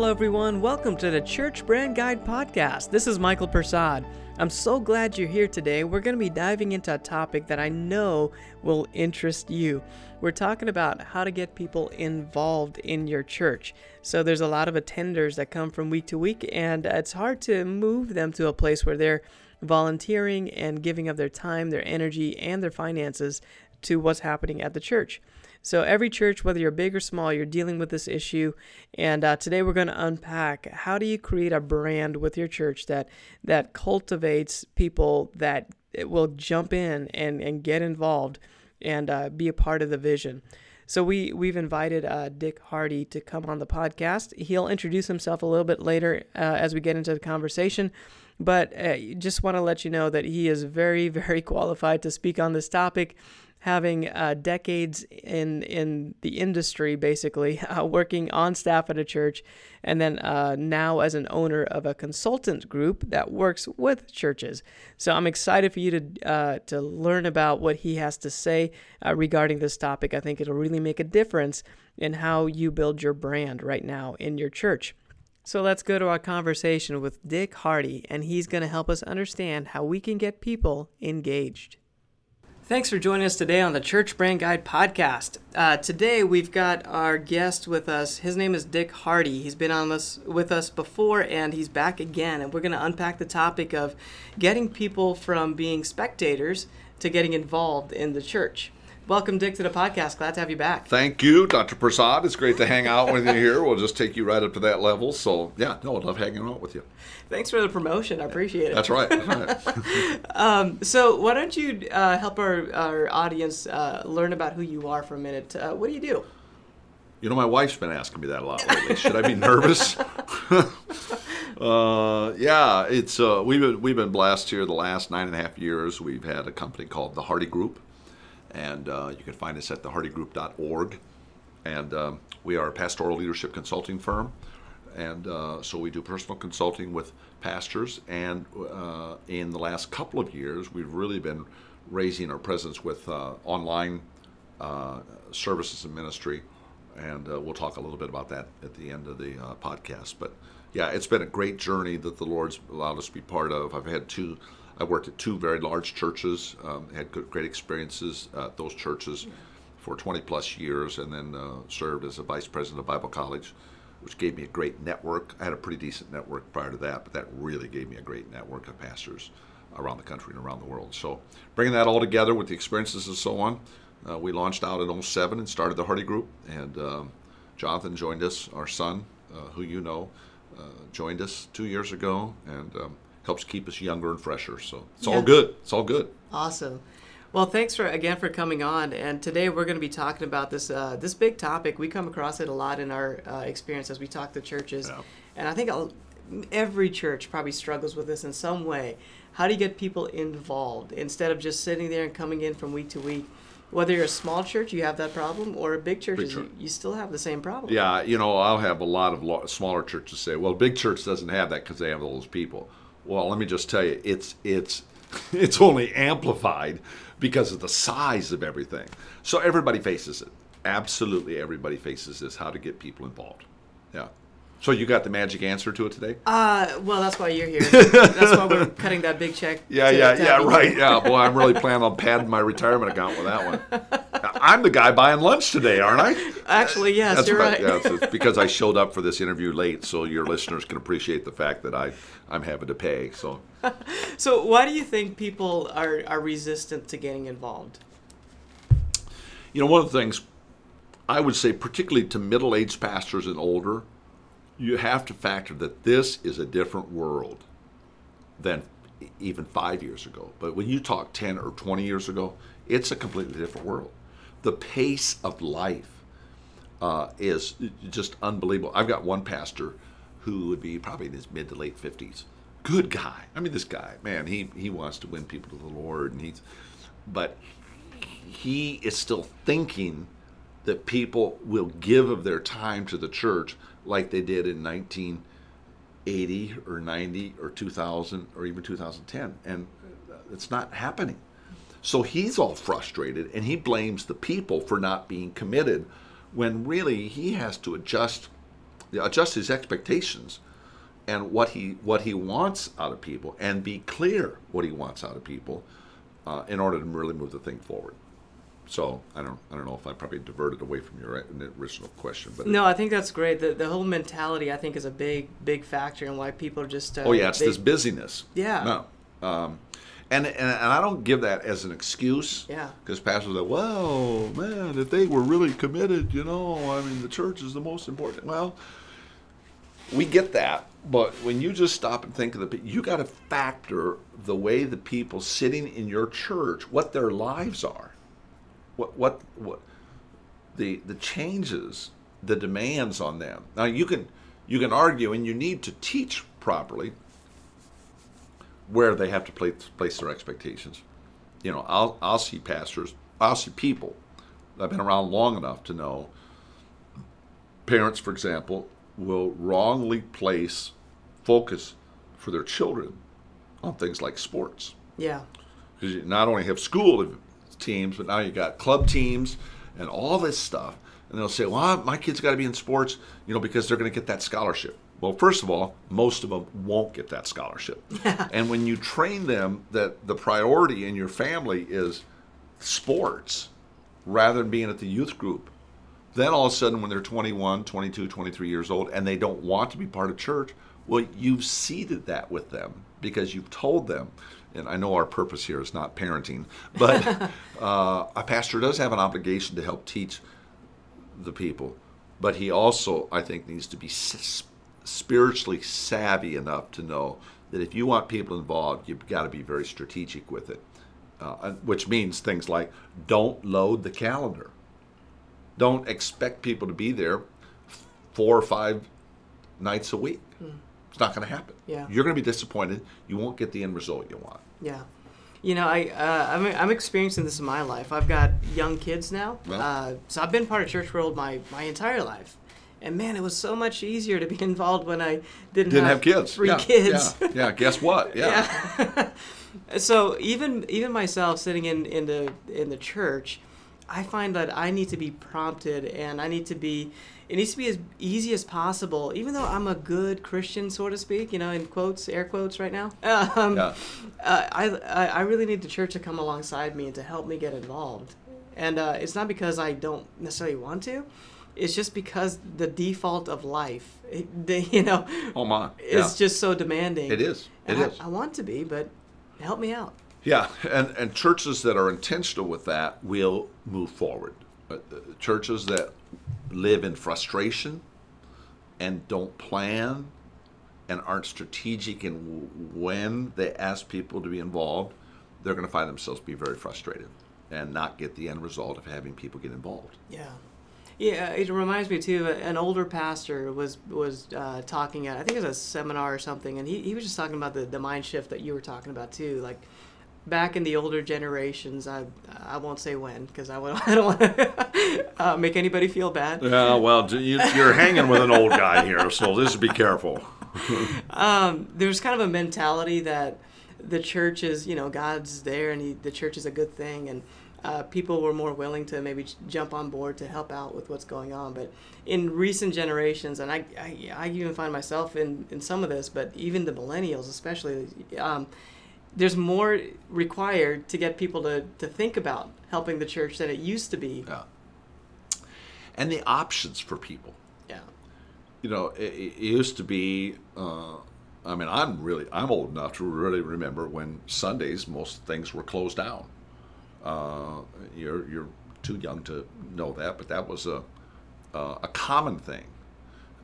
Hello, everyone. Welcome to the Church Brand Guide Podcast. This is Michael Persad. I'm so glad you're here today. We're going to be diving into a topic that I know will interest you. We're talking about how to get people involved in your church. So, there's a lot of attenders that come from week to week, and it's hard to move them to a place where they're volunteering and giving of their time, their energy, and their finances to what's happening at the church. So, every church, whether you're big or small, you're dealing with this issue. And uh, today we're going to unpack how do you create a brand with your church that, that cultivates people that will jump in and, and get involved and uh, be a part of the vision. So we we've invited uh, Dick Hardy to come on the podcast. He'll introduce himself a little bit later uh, as we get into the conversation, but uh, just want to let you know that he is very very qualified to speak on this topic having uh, decades in in the industry, basically uh, working on staff at a church, and then uh, now as an owner of a consultant group that works with churches. So I'm excited for you to uh, to learn about what he has to say uh, regarding this topic. I think it'll really make a difference in how you build your brand right now in your church. So let's go to our conversation with Dick Hardy, and he's going to help us understand how we can get people engaged. Thanks for joining us today on the Church Brand Guide podcast. Uh, today we've got our guest with us. His name is Dick Hardy. He's been on this with us before, and he's back again. And we're going to unpack the topic of getting people from being spectators to getting involved in the church. Welcome, Dick, to the podcast. Glad to have you back. Thank you, Dr. Prasad. It's great to hang out with you here. We'll just take you right up to that level. So, yeah, no, I love hanging out with you. Thanks for the promotion. I appreciate it. That's right. That's right. um, so, why don't you uh, help our, our audience uh, learn about who you are for a minute? Uh, what do you do? You know, my wife's been asking me that a lot lately. Should I be nervous? Uh, yeah, it's uh, we've been, we've been blessed here the last nine and a half years. We've had a company called the Hardy Group, and uh, you can find us at thehardygroup.org. And um, we are a pastoral leadership consulting firm, and uh, so we do personal consulting with pastors. And uh, in the last couple of years, we've really been raising our presence with uh, online uh, services and ministry. And uh, we'll talk a little bit about that at the end of the podcast. But yeah, it's been a great journey that the Lord's allowed us to be part of. I've had two I worked at two very large churches, um, had good, great experiences at those churches for 20 plus years, and then uh, served as a vice president of Bible College, which gave me a great network. I had a pretty decent network prior to that, but that really gave me a great network of pastors around the country and around the world. So, bringing that all together with the experiences and so on, uh, we launched out in 07 and started the Hardy Group. And um, Jonathan joined us, our son, uh, who you know, uh, joined us two years ago. And um, helps keep us younger and fresher. So it's yeah. all good. It's all good. Awesome. Well, thanks for again for coming on. And today we're going to be talking about this uh, this big topic. We come across it a lot in our uh, experience as we talk to churches, yeah. and I think I'll, every church probably struggles with this in some way. How do you get people involved instead of just sitting there and coming in from week to week? Whether you're a small church, you have that problem, or a big church, big church. You, you, still have the same problem. Yeah, you know, I'll have a lot of smaller churches say, "Well, big church doesn't have that because they have all those people." Well, let me just tell you, it's it's it's only amplified because of the size of everything. So everybody faces it. Absolutely, everybody faces this. How to get people involved. Yeah. So you got the magic answer to it today? Uh, well, that's why you're here. that's why we're cutting that big check. Yeah, yeah, yeah, right. Yeah, boy, I'm really planning on padding my retirement account with that one. I'm the guy buying lunch today, aren't I? Actually, yes, that's you're right. right. Yeah, because I showed up for this interview late, so your listeners can appreciate the fact that I, I'm having to pay. So. so why do you think people are are resistant to getting involved? You know, one of the things I would say, particularly to middle-aged pastors and older you have to factor that this is a different world than even five years ago. But when you talk 10 or 20 years ago, it's a completely different world. The pace of life uh, is just unbelievable. I've got one pastor who would be probably in his mid to late 50s. Good guy. I mean, this guy, man, he, he wants to win people to the Lord, and he's, but he is still thinking that people will give of their time to the church like they did in 1980 or 90 or 2000 or even 2010. And it's not happening. So he's all frustrated and he blames the people for not being committed when really he has to adjust adjust his expectations and what he what he wants out of people, and be clear what he wants out of people, uh, in order to really move the thing forward. So I don't I don't know if I probably diverted away from your original question, but no, I think that's great. The the whole mentality I think is a big big factor in why people are just uh, oh yeah, it's they, this busyness. Yeah. No. Um, and, and, and I don't give that as an excuse. Yeah. Because pastors are, well, man, if they were really committed, you know, I mean, the church is the most important. Well, we get that, but when you just stop and think of the, you got to factor the way the people sitting in your church, what their lives are, what what what the the changes, the demands on them. Now you can you can argue, and you need to teach properly where they have to place, place their expectations. You know, I'll I'll see pastors, I'll see people. I've been around long enough to know parents, for example, will wrongly place focus for their children on things like sports. Yeah. Because you not only have school teams, but now you got club teams and all this stuff. And they'll say, well, my kid's got to be in sports, you know, because they're going to get that scholarship. Well, first of all, most of them won't get that scholarship. Yeah. And when you train them that the priority in your family is sports rather than being at the youth group, then all of a sudden when they're 21, 22, 23 years old and they don't want to be part of church, well, you've seeded that with them because you've told them. And I know our purpose here is not parenting, but uh, a pastor does have an obligation to help teach the people. But he also, I think, needs to be spiritually savvy enough to know that if you want people involved, you've got to be very strategic with it. Uh, which means things like don't load the calendar. Don't expect people to be there four or five nights a week. Mm. It's not going to happen. Yeah. You're going to be disappointed. You won't get the end result you want. Yeah. You know, I uh, I'm, I'm experiencing this in my life. I've got young kids now, well, uh, so I've been part of church world my my entire life. And man, it was so much easier to be involved when I didn't, didn't have, have kids. Three yeah, kids. Yeah. yeah. Guess what? Yeah. yeah. so even even myself sitting in in the in the church, I find that I need to be prompted and I need to be it needs to be as easy as possible, even though I'm a good Christian, so to speak, you know, in quotes, air quotes right now. Um, yeah. uh, I, I really need the church to come alongside me and to help me get involved. And uh, it's not because I don't necessarily want to, it's just because the default of life, you know, oh my, yeah. is just so demanding. It is. It I, is. I want to be, but help me out. Yeah, and and churches that are intentional with that will move forward. Uh, churches that live in frustration and don't plan and aren't strategic in when they ask people to be involved, they're going to find themselves be very frustrated and not get the end result of having people get involved. Yeah. Yeah, it reminds me too. An older pastor was was uh, talking at I think it was a seminar or something, and he, he was just talking about the, the mind shift that you were talking about too. Like back in the older generations, I I won't say when because I, I don't want to uh, make anybody feel bad. Yeah, well, you, are hanging with an old guy here, so just be careful. um, there's kind of a mentality that the church is, you know, God's there and he, the church is a good thing, and uh, people were more willing to maybe jump on board to help out with what's going on. But in recent generations, and I, I, I even find myself in, in some of this, but even the millennials especially, um, there's more required to get people to, to think about helping the church than it used to be. Yeah. And the options for people. Yeah. You know, it, it used to be. Uh, I mean, I'm really I'm old enough to really remember when Sundays most things were closed down uh, you're you're too young to know that, but that was a uh, a common thing.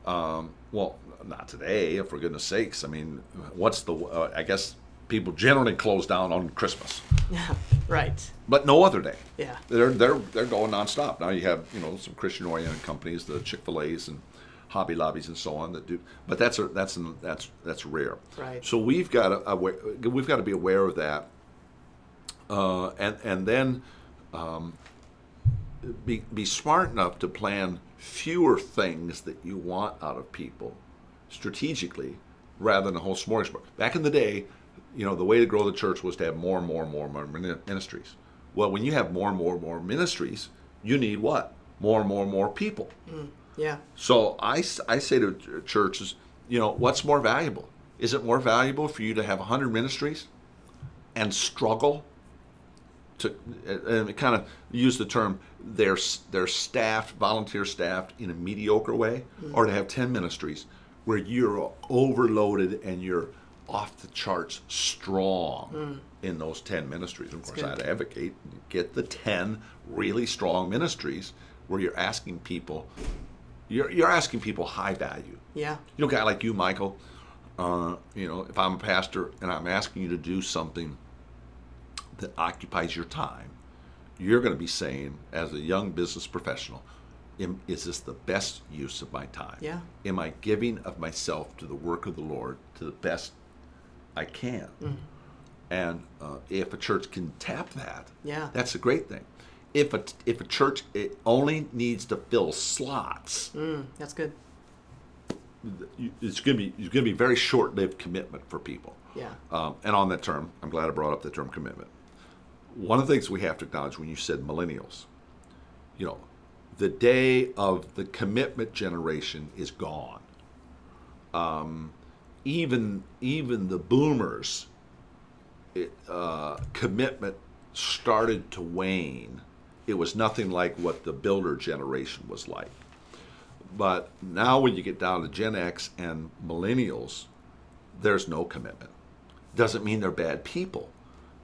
Um, well, not today, for goodness sakes. I mean, what's the? Uh, I guess people generally close down on Christmas. Yeah, right. But no other day. Yeah. They're they're they're going nonstop. Now you have you know some Christian oriented companies, the Chick Fil A's and Hobby Lobbies and so on that do, but that's a, that's that's that's rare. Right. So we've got to we've got to be aware of that uh, and and then um, be be smart enough to plan fewer things that you want out of people strategically rather than a whole smorgasbord. Back in the day, you know, the way to grow the church was to have more and more and more and more ministries. Well, when you have more and more and more ministries, you need what? More and more and more people. Mm. Yeah. So I, I say to churches, you know, what's more valuable? Is it more valuable for you to have 100 ministries and struggle to, and kind of use the term, they're, they're staffed, volunteer staffed in a mediocre way, or to have 10 ministries where you're overloaded and you're off the charts strong in those 10 ministries. Of course, good. I'd advocate get the 10 really strong ministries where you're asking people you're, you're asking people high value. Yeah. You know, a guy like you, Michael. Uh, you know, if I'm a pastor and I'm asking you to do something that occupies your time, you're going to be saying, as a young business professional, is this the best use of my time? Yeah. Am I giving of myself to the work of the Lord to the best I can? Mm-hmm. And uh, if a church can tap that, Yeah. that's a great thing. If a if a church it only needs to fill slots, Mm, that's good. it's going to be it's going to be very short-lived commitment for people. Yeah. Um, and on that term, I'm glad I brought up the term commitment. One of the things we have to acknowledge when you said millennials, you know, the day of the commitment generation is gone. Um, even even the boomers, it, uh, commitment started to wane. It was nothing like what the builder generation was like. But now, when you get down to Gen X and millennials, there's no commitment. Doesn't mean they're bad people.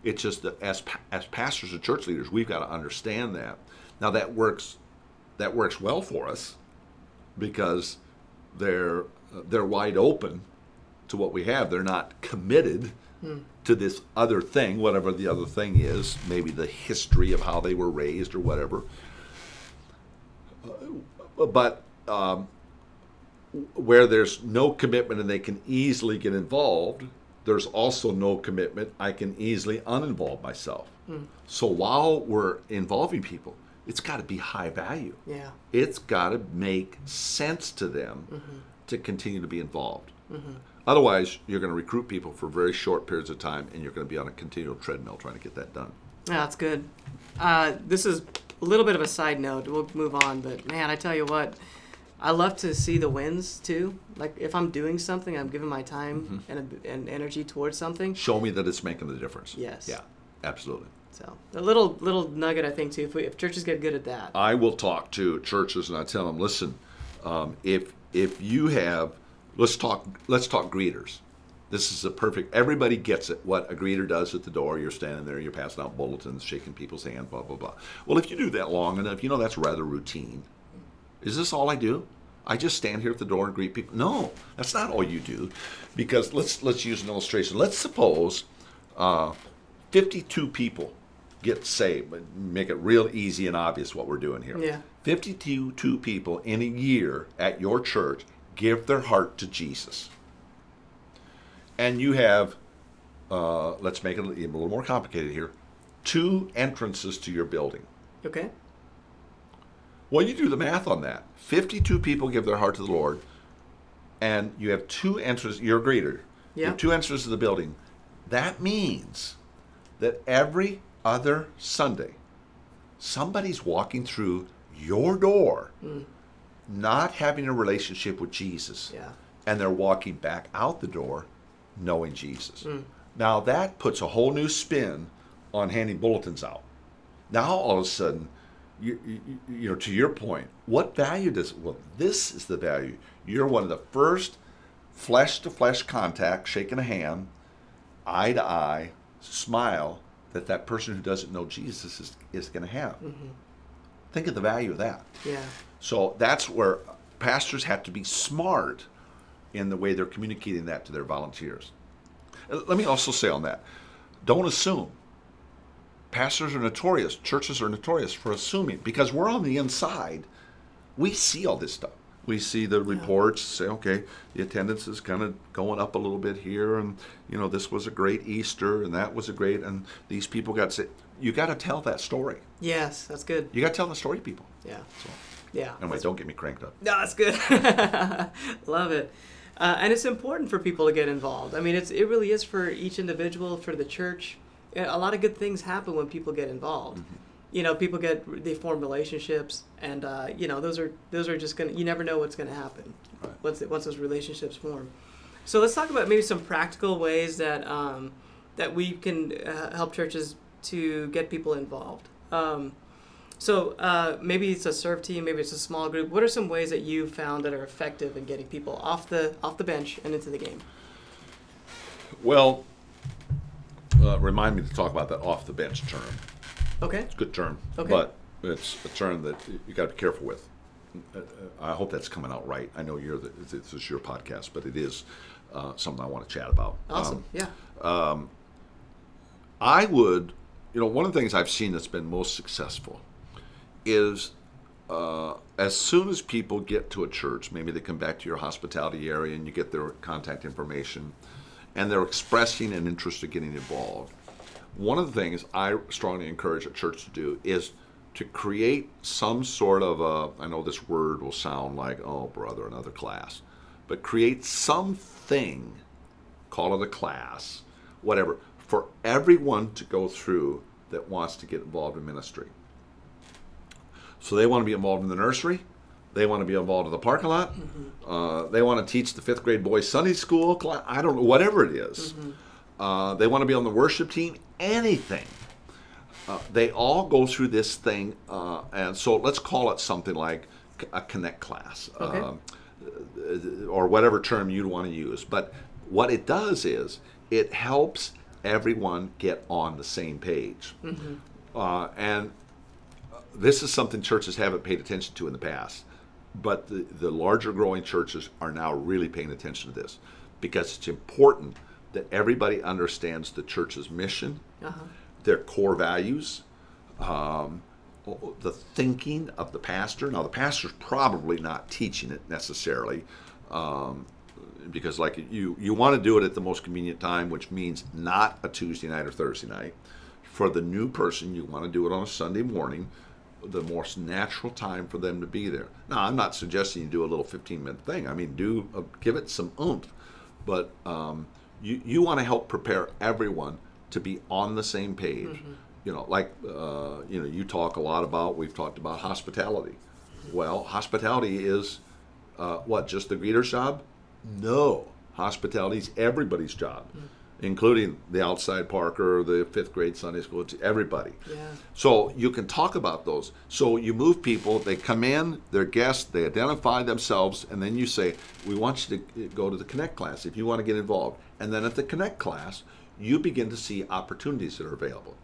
It's just that as as pastors or church leaders, we've got to understand that. Now that works that works well for us because they're they're wide open to what we have. They're not committed to this other thing, whatever the other thing is, maybe the history of how they were raised or whatever. Uh, but um, where there's no commitment and they can easily get involved, there's also no commitment. I can easily uninvolve myself. Hmm. So while we're involving people, it's got to be high value. Yeah. It's got to make sense to them mm-hmm. to continue to be involved. Mm-hmm. Otherwise, you're going to recruit people for very short periods of time and you're going to be on a continual treadmill trying to get that done. Yeah, that's good. Uh, this is a little bit of a side note. We'll move on, but man, I tell you what, I love to see the wins too. Like if I'm doing something, I'm giving my time and, and energy towards something. Show me that it's making the difference. Yes. Yeah, absolutely. So a little little nugget, I think too. If, we, if churches get good at that, I will talk to churches and I tell them, listen, um, if if you have, let's talk let's talk greeters. This is a perfect. Everybody gets it. What a greeter does at the door. You're standing there. You're passing out bulletins, shaking people's hand, blah blah blah. Well, if you do that long enough, you know that's rather routine. Is this all I do? I just stand here at the door and greet people. No, that's not all you do, because let's let's use an illustration. Let's suppose uh, 52 people get saved. Make it real easy and obvious what we're doing here. Yeah. 52 two people in a year at your church give their heart to Jesus. And you have, uh, let's make it a little more complicated here, two entrances to your building. okay. Well, you do the math on that. 52 people give their heart to the Lord, and you have two entrances. You're a greeter. You Yeah. have two entrances to the building. That means that every other Sunday, somebody's walking through your door, hmm. not having a relationship with Jesus. Yeah. And they're walking back out the door knowing Jesus. Hmm. Now, that puts a whole new spin on handing bulletins out. Now, all of a sudden, you, you, you know, to your point, what value does well? This is the value. You're one of the first flesh to flesh contact, shaking a hand, eye to eye, smile that that person who doesn't know Jesus is, is going to have. Think of the value of that. Yeah. So that's where pastors have to be smart in the way they're communicating that to their volunteers. Uh, Let me also say on that don't assume. Pastors are notorious, churches are notorious for assuming because we're on the inside. We see all this stuff. We see the reports say, okay, the attendance is kind of going up a little bit here, and you know this was a great Easter, and that was a great, and these people got sick. You got to tell that story. Yes, that's good. You got to tell the story, to people. Yeah. So, Yeah. anyway, don't get me cranked up. No, that's good. Love it. Uh, and it's important for people to get involved. I mean, it's it really is for each individual, for the church. A lot of good things happen when people get involved. you know, people get they form relationships, and uh, you know, those are those are just gonna. You never know what's gonna happen Right. once once those relationships form. So let's talk about maybe some practical ways that um, that we can uh, help churches to get people involved. Um, so uh, maybe it's a serve team, maybe it's a small group. What are some ways that you found that are effective in getting people off the off the bench and into the game? Well, uh, remind me to talk about that off the bench term. Okay. It's a good term, Okay. but it's a term that you got to be careful with. Uh, uh, I hope that's coming out right. I know you're the, this is your podcast, but it is uh, something I want to chat about. Awesome. Um, yeah. I would, you know, one of the things I've seen that's been most successful is uh, as soon as people get to a church, maybe they come back to your hospitality area and you get their contact information, and they're expressing an interest in getting involved. One of the things I strongly encourage a church to do is to create some sort of a, I know this word will sound like, oh, brother, another class, but create something call it a class, whatever, for everyone to go through that wants to get involved in ministry. So they want to be involved in the nursery. They want to be involved in the parking lot. Uh, they want to teach the fifth grade boys Sunday school class. I don't know, whatever it is. Uh, they want to be on the worship team. Anything. Uh, they all go through this thing, uh, and so let's call it something like a connect class. Okay. Um, or whatever term you'd want to use. But what it does is it helps everyone get on the same page. Uh, and this is something churches haven't paid attention to in the past. But the, the larger growing churches are now really paying attention to this because it's important that everybody understands the church's mission, Uh-huh. their core values, um, the thinking of the pastor. Now, the pastor's probably not teaching it necessarily, um, because like you, you want to do it at the most convenient time, which means not a Tuesday night or Thursday night. For the new person, you want to do it on a Sunday morning, the most natural time for them to be there. Now, I'm not suggesting you do a little 15 minute thing. I mean, do uh, give it some oomph, but um, you you want to help prepare everyone to be on the same page. You know, like uh, you know, you talk a lot about. We've talked about hospitality. Well, hospitality is uh, what? Just the greeter's job? No, hospitality is everybody's job, including the outside parker, the fifth grade Sunday school. Everybody. Yeah. So you can talk about those. So you move people, they come in, they're guests, they identify themselves, and then you say, We want you to uh, go to the Connect class if you want to get involved. And then at the Connect class, you begin to see opportunities that are available.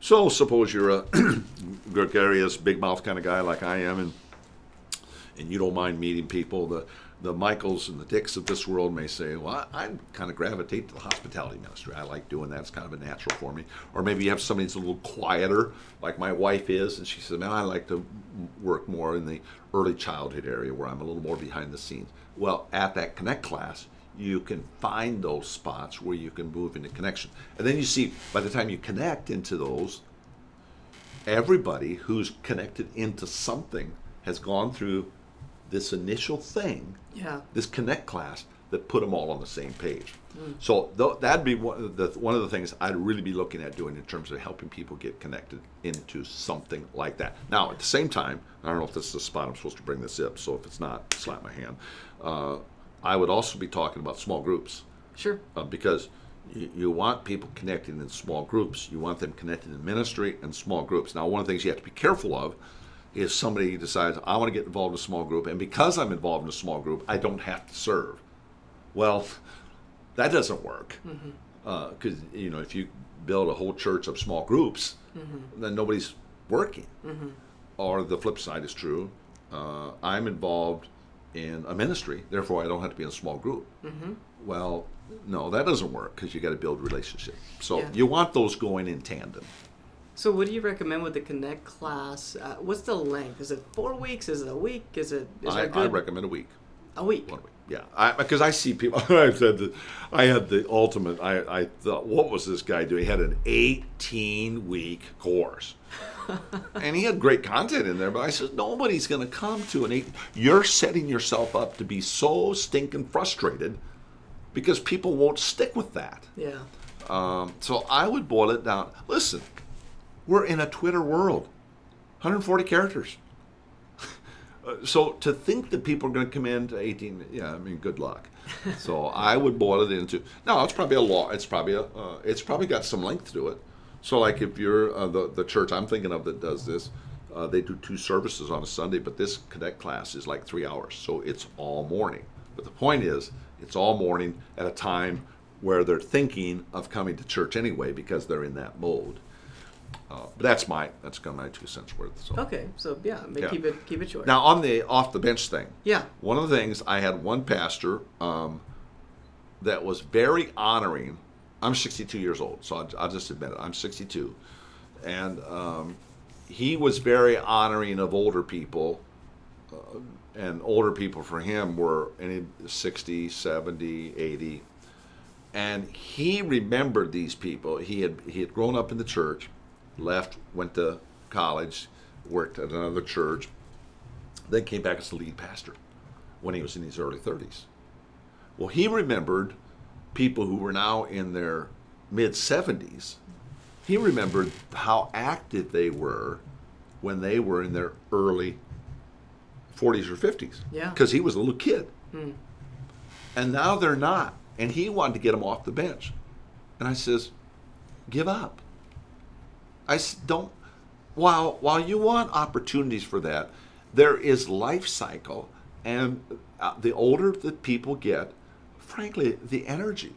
So suppose you're a gregarious, big mouth kind of guy like I am, and and you don't mind meeting people. The the Michaels and the Dicks of this world may say, "Well, I, I kind of gravitate to the hospitality ministry. I like doing that. It's kind of a natural for me." Or maybe you have somebody that's a little quieter, like my wife is, and she says, "Man, I like to work more in the early childhood area where I'm a little more behind the scenes." Well, at that Connect class, you can find those spots where you can move into connection, and then you see by the time you connect into those, everybody who's connected into something has gone through this initial thing, Yeah. this connect class that put them all on the same page. So th- that'd be one of the one of the things I'd really be looking at doing in terms of helping people get connected into something like that. Now, at the same time, I don't know if this is the spot I'm supposed to bring this up. So if it's not, slap my hand. Uh, I would also be talking about small groups Sure. uh, because you, you want people connecting in small groups. You want them connected in ministry and small groups. Now, one of the things you have to be careful of is somebody decides, I want to get involved in a small group, and because I'm involved in a small group, I don't have to serve. Well, that doesn't work. Mm-hmm. Uh, because, you know, if you build a whole church of small groups, mm-hmm. then nobody's working. Mm-hmm. Or the flip side is true. Uh, I'm involved in a ministry, therefore I don't have to be in a small group. Well, no, that doesn't work because you got to build relationships. So Yeah. you want those going in tandem. So, what do you recommend with the Connect class? Uh, what's the length? Is it four weeks? Is it a week? Is it is I? I recommend a week. a week. One week. Yeah, I, because I see people. I said that I had the ultimate. I, I thought, what was this guy doing? He had an 18 week course, and he had great content in there. But I said, nobody's going to come to an eight. You're setting yourself up to be so stinking frustrated because people won't stick with that. Yeah. Um, so I would boil it down. Listen, we're in a Twitter world. 140 characters. Uh, so to think that people are going to come in to 18, yeah, I mean, good luck. so I would boil it into no. It's probably a law. It's probably a. Uh, it's probably got some length to it. So like if you're uh, the the church I'm thinking of that does this, uh, they do two services on a Sunday, but this connect class is like three hours, so it's all morning. But the point is, it's all morning at a time where they're thinking of coming to church anyway because they're in that mode. Uh, but that's my that's kind of my two cents worth. So. Okay, so yeah, Yeah. keep it keep it short. Now on the off the bench thing, yeah. one of the things I had one pastor um, that was very honoring. I'm 62 years old, so I'll, I'll just admit it. I'm 62, and um, he was very honoring of older people, uh, and older people for him were any 60, 70, 80, and he remembered these people. He had he had grown up in the church, left, went to college, worked at another church, then came back as the lead pastor when he was in his early 30s. Well, he remembered people who were now in their mid 70s. He remembered how active they were when they were in their early 40s or 50s. Yeah. Because he was a little kid. Hmm. And now they're not. And he wanted to get them off the bench. And I says, give up. I don't. While while you want opportunities for that, there is life cycle, and uh, the older that people get, frankly, the energy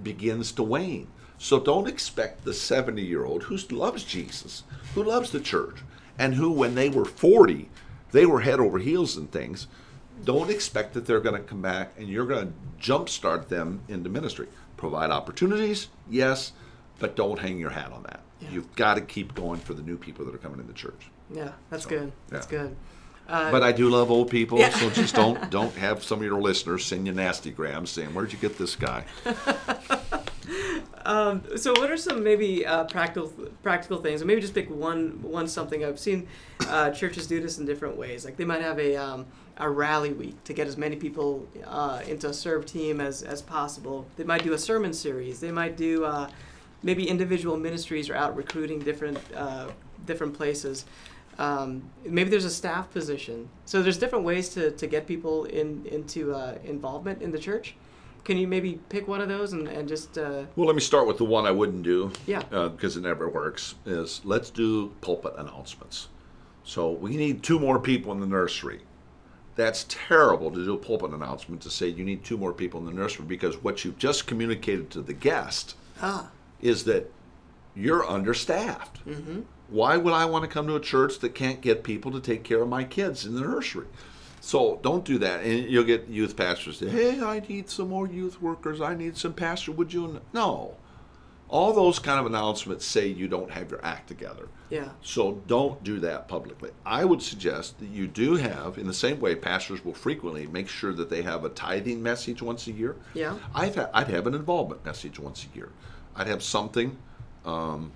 begins to wane. So don't expect the 70 year old who loves Jesus, who loves the church, and who, when they were 40, they were head over heels in things. Don't expect that they're going to come back and you're going to jumpstart them into ministry. Provide opportunities, yes, but don't hang your hat on that. Yeah. You've got to keep going for the new people that are coming into church. Yeah, that's good. That's good. Uh, But I do love old people, Yeah. so just don't don't have some of your listeners send you nasty grams saying, "Where'd you get this guy?" so what are some maybe uh, practical practical things and maybe just pick one one something i've seen uh, churches do this in different ways like they might have a um, a rally week to get as many people uh, into a serve team as, as possible they might do a sermon series they might do uh, maybe individual ministries are out recruiting different uh, different places um, maybe there's a staff position so there's different ways to, to get people in into uh, involvement in the church can you maybe pick one of those and, and just uh, Well, let me start with the one I wouldn't do. Yeah. Uh, because it never works. Is let's do pulpit announcements. So we need two more people in the nursery. That's terrible to do a pulpit announcement to say you need two more people in the nursery because what you've just communicated to the guest ah is that you're understaffed. Mm-hmm. Why would I want to come to a church that can't get people to take care of my kids in the nursery? So don't do that. And you'll get youth pastors say, hey, I need some more youth workers. I need some pastor. Would you? No. All those kind of announcements say you don't have your act together. Yeah. So don't do that publicly. I would suggest that you do have, in the same way pastors will frequently make sure that they have a tithing message once a year. Yeah. I've ha- I'd have an involvement message once a year. I'd have something, um,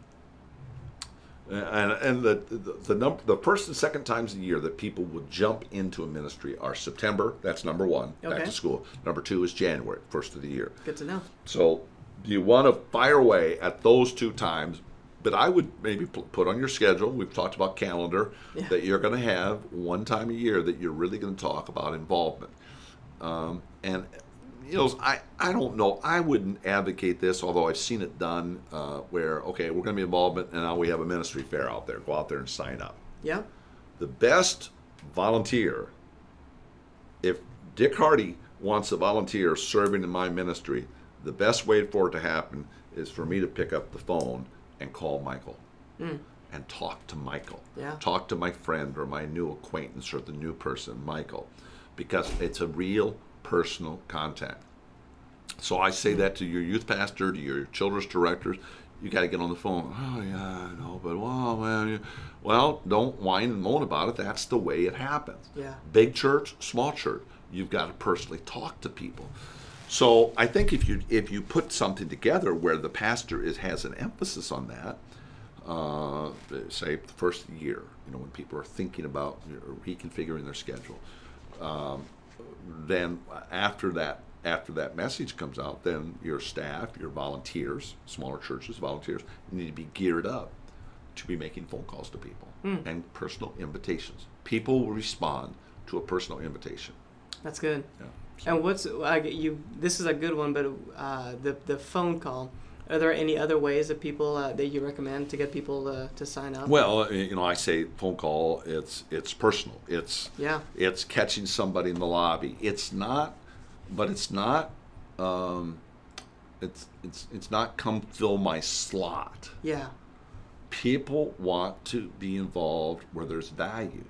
and and the the, the number the first and second times a year that people would jump into a ministry are September. That's number one, back to school. Number two is January, first of the year. Good to know. So you want to fire away at those two times, but I would maybe put on your schedule. We've talked about calendar Yeah. that you're going to have one time a year that you're really going to talk about involvement. Um, and you know, I I don't know. I wouldn't advocate this, although I've seen it done uh, where okay, we're going to be involvement, and now we have a ministry fair out there. Go out there and sign up Yeah. the best volunteer, if Dick Hardy wants a volunteer serving in my ministry, the best way for it to happen is for me to pick up the phone and call Michael and talk to Michael. Yeah. Talk to my friend or my new acquaintance or the new person, Michael, because it's a real personal contact. So I say that to your youth pastor, to your children's directors. You got to get on the phone. Oh yeah, I know, but well, man, well, don't whine and moan about it. That's the way it happens. Yeah. Big church, small church, you've got to personally talk to people. So I think if you if you put something together where the pastor is has an emphasis on that, uh, say the first year, you know, when people are thinking about reconfiguring their schedule, um, then after that after that message comes out, then your staff, your volunteers, smaller churches, volunteers, need to be geared up to be making phone calls to people and personal invitations. People will respond to a personal invitation. That's good. Yeah. And what's I you? This is a good one, but uh, the the phone call. Are there any other ways that people uh, that you recommend to get people uh, to sign up? Well, uh, you know, I say phone call. It's it's personal. It's yeah, it's catching somebody in the lobby. It's not, but it's not. Um, it's it's it's not come fill my slot. yeah, People want to be involved where there's value.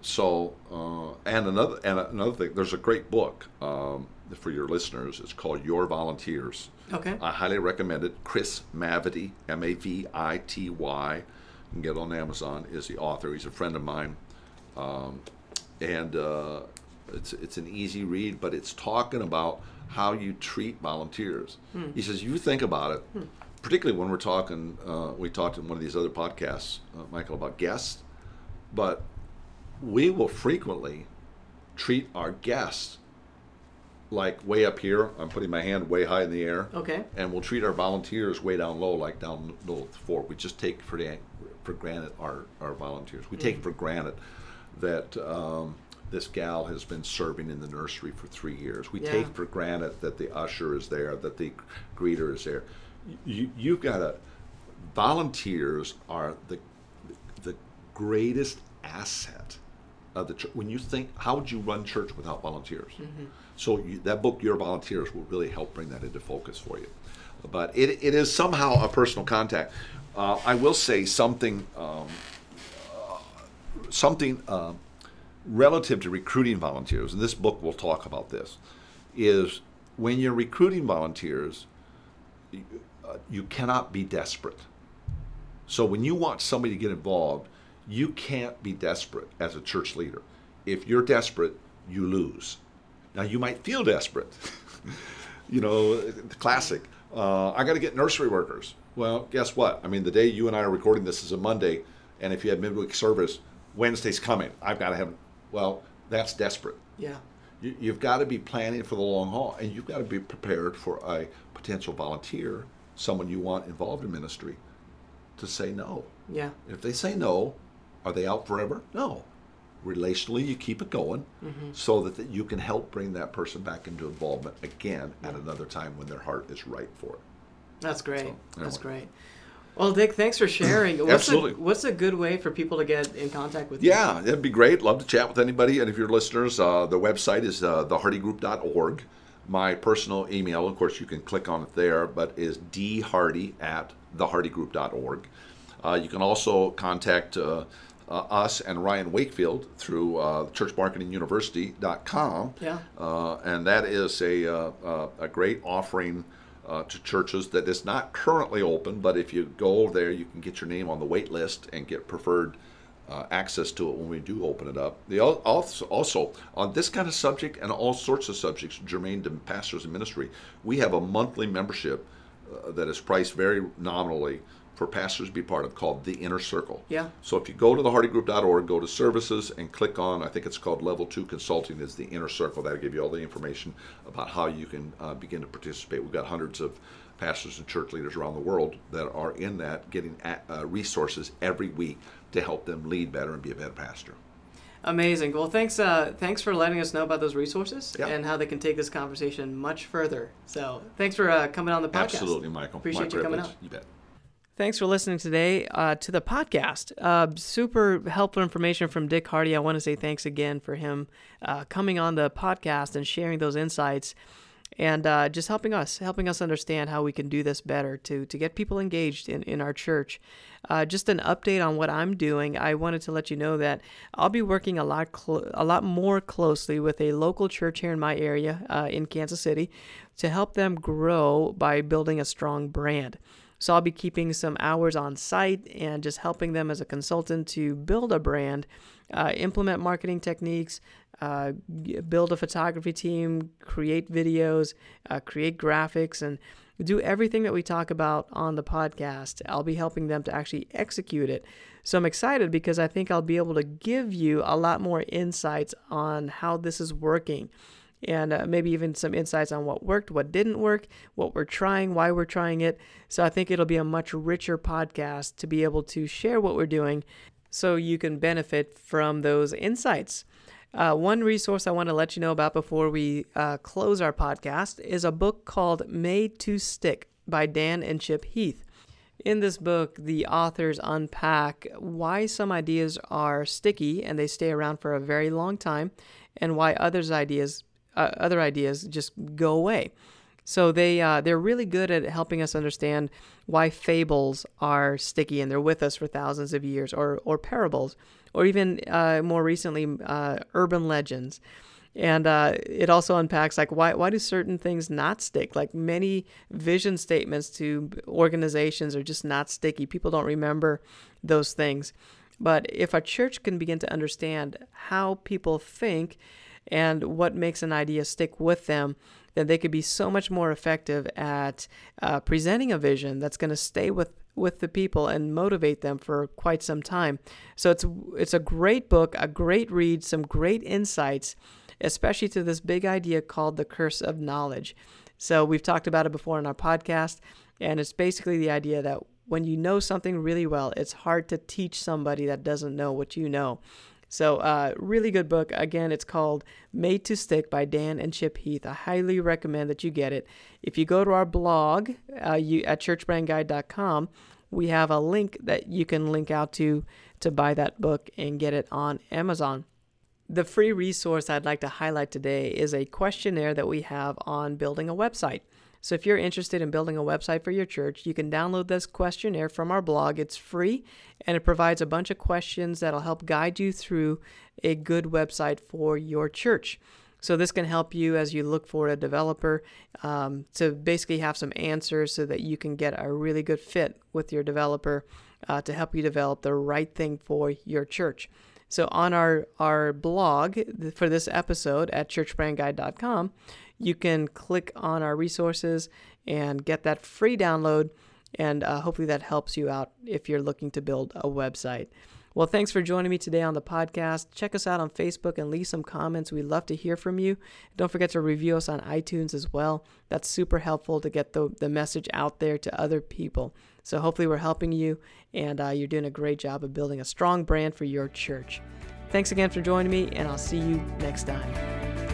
So, uh, and another and another thing, there's a great book um, for your listeners. It's called Your Volunteers. Okay, I highly recommend it. Chris Mavity, M A V I T Y, you can get it on Amazon. Is the author? He's a friend of mine, um, and uh, it's it's an easy read, but it's talking about how you treat volunteers. He says you think about it, particularly when we're talking. Uh, we talked in one of these other podcasts, uh, Michael, about guests, but we will frequently treat our guests like way up here. I'm putting my hand way high in the air okay, and we'll treat our volunteers way down low, like down low at the fort. We just take for the, for granted our, our volunteers. We take for granted that um, this gal has been serving in the nursery for three years. We Yeah. take for granted that the usher is there, that the greeter is there. You, you've got to. Volunteers are the the greatest asset of the church. When you think, how would you run church without volunteers? So you, that book, Your Volunteers, will really help bring that into focus for you. But it, it is somehow a personal contact. Uh, I will say something um, uh, something uh, relative to recruiting volunteers, and this book will talk about this, is when you're recruiting volunteers, you, uh, you cannot be desperate. So when you want somebody to get involved, you can't be desperate as a church leader. If you're desperate, you lose. Now you might feel desperate. you know, the classic. Uh, I got to get nursery workers. Well, guess what? I mean, the day you and I are recording this is a Monday, and if you have midweek service, Wednesday's coming. I've got to have. Well, that's desperate. yeah, You, you've got to be planning for the long haul, and you've got to be prepared for a potential volunteer, someone you want involved in ministry, to say no. yeah, If they say no, are they out forever? No. Relationally, you keep it going so that, that you can help bring that person back into involvement again at another time when their heart is right for it. that's great. So, That's great. Well, Dick, thanks for sharing. What's Absolutely. A, what's a good way for people to get in contact with you? Yeah, that'd be great. Love to chat with anybody. And if you're listeners, uh, the website is uh, thehardygroup.org. My personal email, of course, you can click on it there, but is dhardy at thehardygroup.org. Uh, you can also contact uh, us and Ryan Wakefield through uh, churchmarketinguniversity.com. Yeah. Uh, and that is a, uh, uh, a great offering uh, to churches that is not currently open, but if you go there, you can get your name on the wait list and get preferred uh, access to it when we do open it up. The, also, also, on this kind of subject and all sorts of subjects germane to pastors and ministry, we have a monthly membership uh, that is priced very nominally for pastors to be part of called the Inner Circle. Yeah. So if you go to thehardygroup.org, go to services and click on, I think it's called Level 2 Consulting is the Inner Circle. That'll give you all the information about how you can uh, begin to participate. We've got hundreds of pastors and church leaders around the world that are in that getting at, uh, resources every week to help them lead better and be a better pastor. Amazing. Well, thanks. Uh, thanks for letting us know about those resources Yeah. and how they can take this conversation much further. So, thanks for uh, coming on the podcast. Absolutely, Michael. Appreciate My you coming privilege. out. You bet. Thanks for listening today uh, to the podcast. Uh, super helpful information from Dick Hardy. I want to say thanks again for him uh, coming on the podcast and sharing those insights and uh, just helping us, helping us understand how we can do this better to, to get people engaged in, in our church. Uh, just an update on what I'm doing. I wanted to let you know that I'll be working a lot, clo- a lot more closely with a local church here in my area uh, in Kansas City to help them grow by building a strong brand. So I'll be keeping some hours on site and just helping them as a consultant to build a brand, uh, implement marketing techniques, uh, build a photography team, create videos, uh, create graphics, and do everything that we talk about on the podcast. I'll be helping them to actually execute it. So I'm excited because I think I'll be able to give you a lot more insights on how this is working and uh, maybe even some insights on what worked, what didn't work, what we're trying, why we're trying it. So I think it'll be a much richer podcast to be able to share what we're doing so you can benefit from those insights. Uh, one resource I want to let you know about before we uh, close our podcast is a book called Made to Stick by Dan and Chip Heath. In this book, the authors unpack why some ideas are sticky and they stay around for a very long time, and why others ideas uh, other ideas just go away. So they uh, they're really good at helping us understand why fables are sticky and they're with us for thousands of years, or or parables, or even uh, more recently uh, urban legends. And uh, it also unpacks like why why do certain things not stick? Like many vision statements to organizations are just not sticky. People don't remember those things. But if a church can begin to understand how people think and what makes an idea stick with them, then they could be so much more effective at uh, presenting a vision that's going to stay with with the people and motivate them for quite some time. So it's it's a great book, a great read, some great insights, especially to this big idea called the curse of knowledge. So we've talked about it before in our podcast, and it's basically the idea that when you know something really well, it's hard to teach somebody that doesn't know what you know. So, uh, really good book. Again, it's called Made to Stick by Dan and Chip Heath. I highly recommend that you get it. If you go to our blog uh, you, at churchbrandguide.com, we have a link that you can link out to to buy that book and get it on Amazon. The free resource I'd like to highlight today is a questionnaire that we have on building a website. So if you're interested in building a website for your church, you can download this questionnaire from our blog. It's free and it provides a bunch of questions that'll help guide you through a good website for your church. So this can help you as you look for a developer um, to basically have some answers so that you can get a really good fit with your developer uh, to help you develop the right thing for your church. So on our our blog for this episode at churchbrandguide.com, you can click on our resources and get that free download. And uh, hopefully that helps you out if you're looking to build a website. Well, thanks for joining me today on the podcast. Check us out on Facebook and leave some comments. We'd love to hear from you. Don't forget to review us on iTunes as well. That's super helpful to get the, the message out there to other people. So, hopefully, we're helping you and uh, you're doing a great job of building a strong brand for your church. Thanks again for joining me, and I'll see you next time.